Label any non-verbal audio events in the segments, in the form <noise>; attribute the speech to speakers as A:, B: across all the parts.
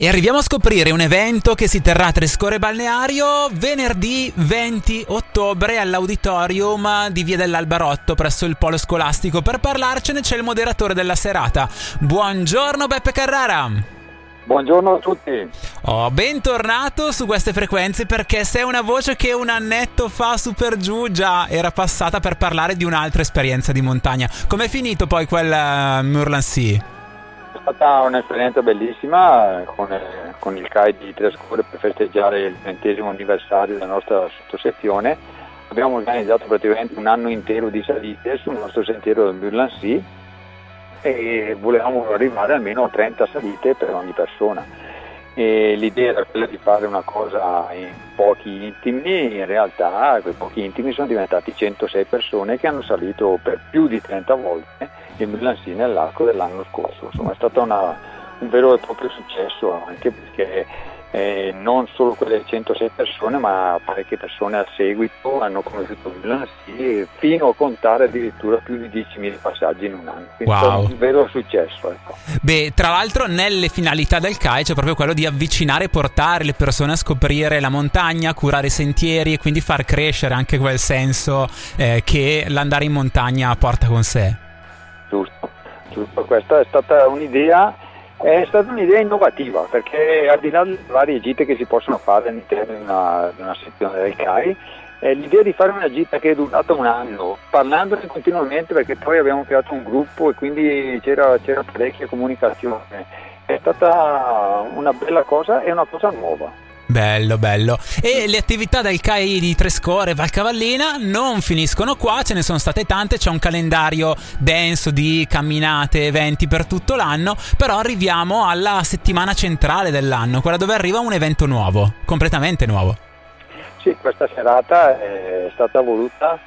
A: E arriviamo a scoprire un evento che si terrà a Trescore Balneario venerdì 20 ottobre all'auditorium di Via dell'Albarotto presso il Polo Scolastico. Per parlarcene c'è il moderatore della serata. Buongiorno Beppe Carrara.
B: Buongiorno a tutti.
A: Oh, bentornato su queste frequenze perché sei una voce che un annetto fa super giù già era passata per parlare di un'altra esperienza di montagna. Com'è finito poi quel uh, Murlan Sea?
B: È stata un'esperienza bellissima con, con il CAI di Trescore per festeggiare il ventesimo anniversario della nostra sottosezione. Abbiamo organizzato praticamente un anno intero di salite sul nostro sentiero del Murlancy e volevamo arrivare almeno a 30 salite per ogni persona. E l'idea era quella di fare una cosa in pochi intimi, in realtà quei pochi intimi sono diventati 106 persone che hanno salito per più di 30 volte il Milansì nell'arco dell'anno scorso. Insomma, è stato una, un vero e proprio successo anche perché eh, non solo quelle 106 persone ma parecchie persone a seguito hanno conosciuto il Milansì fino a contare addirittura più di 10.000 passaggi in un anno. Quindi wow. è un vero successo. Ecco.
A: Beh, tra l'altro nelle finalità del CAI c'è proprio quello di avvicinare e portare le persone a scoprire la montagna, curare i sentieri e quindi far crescere anche quel senso eh, che l'andare in montagna porta con sé.
B: Giusto, giusto. Questa è stata un'idea, è stata un'idea innovativa perché al di là delle varie gite che si possono fare all'interno di una, di una sezione del CAI, eh, l'idea di fare una gita che è durata un anno, parlandone continuamente perché poi abbiamo creato un gruppo e quindi c'era, c'era parecchia comunicazione, è stata una bella cosa e una cosa nuova.
A: Bello, bello. E le attività del CAI di Trescore e Valcavallina non finiscono qua, ce ne sono state tante, c'è un calendario denso di camminate, eventi per tutto l'anno, però arriviamo alla settimana centrale dell'anno, quella dove arriva un evento nuovo, completamente nuovo.
B: Sì, questa serata è stata voluta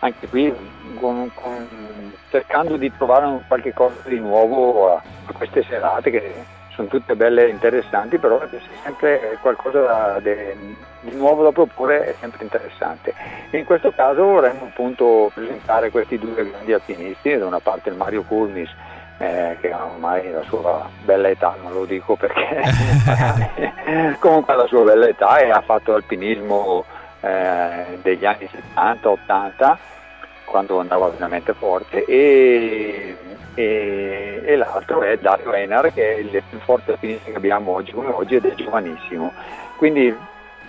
B: anche qui con, con, cercando di trovare qualche cosa di nuovo a, a queste serate che sono tutte belle e interessanti, però c'è sempre qualcosa di nuovo da proporre, è sempre interessante. in questo caso vorremmo appunto presentare questi due grandi alpinisti, da una parte il Mario Curnis, eh, che ormai la sua bella età, non lo dico perché <laughs> comunque ha la sua bella età e ha fatto alpinismo eh, degli anni 70-80 quando andava veramente forte e, e, e, l'altro è Dario Enar che è il più forte alpinista che abbiamo oggi come oggi ed è giovanissimo. Quindi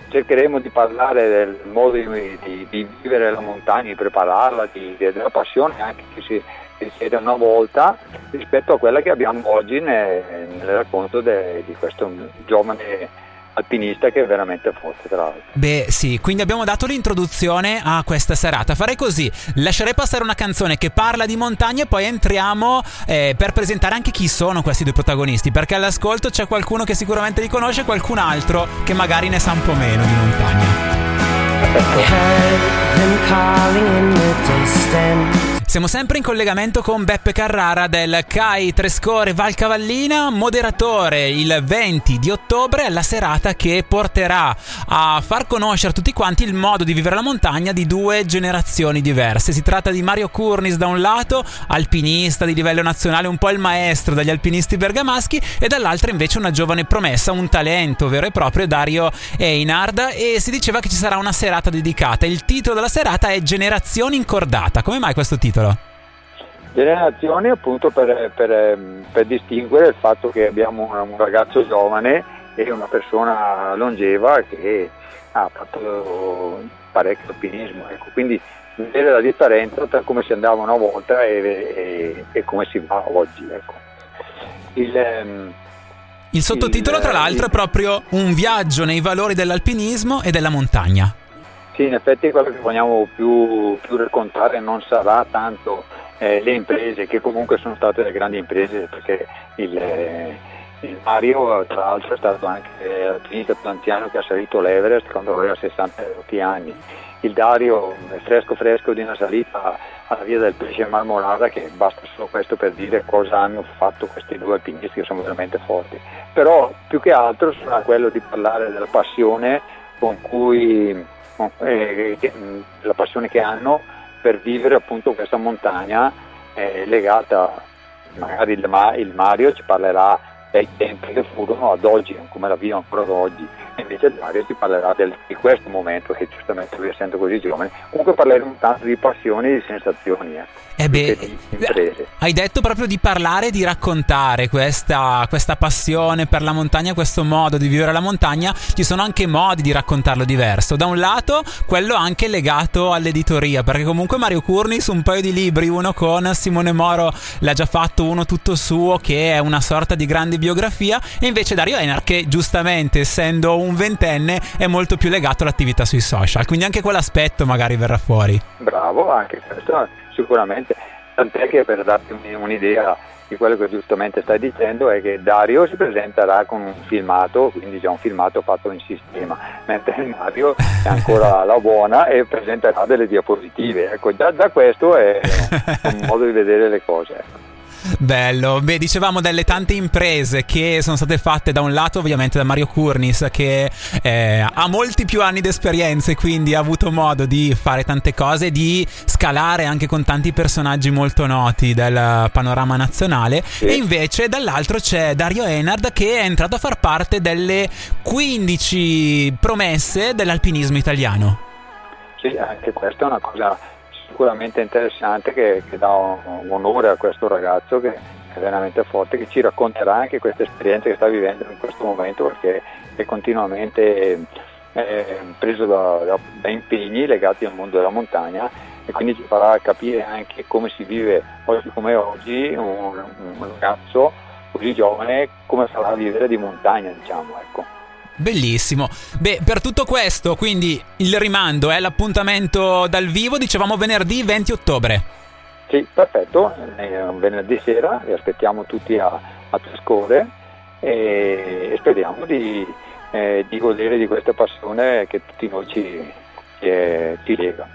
B: cercheremo di parlare del modo di, di, di vivere la montagna, di prepararla, di, della passione anche che si richiede una volta rispetto a quella che abbiamo oggi nel, nel racconto de, di questo giovane alpinista che è veramente forte tra l'altro.
A: Beh sì, quindi abbiamo dato l'introduzione a questa serata. Farei così, lascerei passare una canzone che parla di montagna e poi entriamo eh, per presentare anche chi sono questi due protagonisti, perché all'ascolto c'è qualcuno che sicuramente li conosce e qualcun altro che magari ne sa un po' meno di montagna. Perfetto. Siamo sempre in collegamento con Beppe Carrara del CAI Trescore Valcavallina, moderatore il 20 di ottobre alla serata che porterà a far conoscere a tutti quanti il modo di vivere la montagna di due generazioni diverse. Si tratta di Mario Curnis da un lato, alpinista di livello nazionale, un po' il maestro dagli alpinisti bergamaschi, e dall'altra invece una giovane promessa, un talento vero e proprio, Dario Einard, e si diceva che ci sarà una serata dedicata. Il titolo della serata è Generazione Incordata. Come mai questo titolo?
B: Generazioni appunto per, per, per, distinguere il fatto che abbiamo un ragazzo giovane e una persona longeva che ha fatto parecchio alpinismo, ecco. quindi vedere la differenza tra come si andava una volta e, e, e come si va oggi. Ecco.
A: Il, ehm, il sottotitolo, il, tra l'altro, il, è proprio un viaggio nei valori dell'alpinismo e della montagna.
B: Sì, in effetti quello che vogliamo più, più raccontare non sarà tanto eh, le imprese, che comunque sono state le grandi imprese, perché il, eh, il Mario tra l'altro è stato anche l'alpinista più anziano che ha salito l'Everest quando aveva 60 anni. Il Dario è fresco fresco di una salita alla via del pesce Marmolada che basta solo questo per dire cosa hanno fatto questi due alpinisti che sono veramente forti. Però più che altro sarà quello di parlare della passione con cui eh, la passione che hanno per vivere appunto questa montagna eh, legata, magari il, il, Mario ci parlerà dai tempi che furono ad oggi, come la vivo ancora ad oggi. Invece Dario ci parlerà del, di questo momento che giustamente lui essendo così giovane, comunque parleremo tanto di passioni e di sensazioni. Eh.
A: Eh beh, hai detto proprio di parlare e di raccontare questa, questa, passione per la montagna, questo modo di vivere la montagna. Ci sono anche modi di raccontarlo diverso. Da un lato, quello anche legato all'editoria, perché comunque Mario Curni su un paio di libri, uno con Simone Moro l'ha già fatto, uno tutto suo, che è una sorta di grande biografia, e invece Dario Enar, che giustamente essendo un ventenne, è molto più legato all'attività sui social. Quindi anche quell'aspetto magari verrà fuori.
B: Bravo, anche questo sicuramente, tant'è che per darti un'idea di quello che giustamente stai dicendo è che Dario si presenterà con un filmato, quindi già un filmato fatto in sistema, mentre Mario è ancora <laughs> alla buona e presenterà delle diapositive. Ecco, già, già questo è un modo di vedere le cose.
A: Bello, beh dicevamo delle tante imprese che sono state fatte da un lato ovviamente da Mario Curnis che eh, ha molti più anni di esperienza e quindi ha avuto modo di fare tante cose, di scalare anche con tanti personaggi molto noti del panorama nazionale. E invece dall'altro c'è Dario Enard che è entrato a far parte delle 15 promesse dell'alpinismo italiano.
B: Sì, anche questa è una cosa sicuramente interessante che, che dà un, onore a questo ragazzo che è veramente forte, che ci racconterà anche queste esperienze che sta vivendo in questo momento perché è continuamente eh, preso da, da, da impegni legati al mondo della montagna e quindi ci farà capire anche come si vive oggi come oggi un, un ragazzo così giovane come sarà a vivere di montagna diciamo ecco.
A: Bellissimo. Beh, per tutto questo, quindi il rimando è l'appuntamento dal vivo, dicevamo venerdì 20 ottobre.
B: Sì, perfetto, è un venerdì sera, vi aspettiamo tutti a, a Trescore e speriamo di, eh, di godere di questa passione che tutti noi ci, ci, ci lega.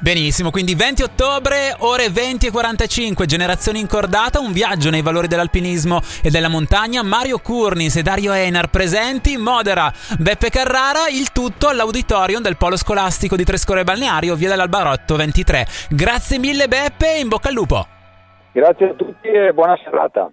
A: Benissimo, quindi 20 ottobre, ore 20 e 45, generazione incordata, un viaggio nei valori dell'alpinismo e della montagna. Mario Curnis e Dario Enar presenti, modera Beppe Carrara, il tutto all'auditorium del Polo Scolastico di Trescore Balneario, via dell'Albarotto 23. Grazie mille Beppe in bocca al lupo.
B: Grazie a tutti e buona serata.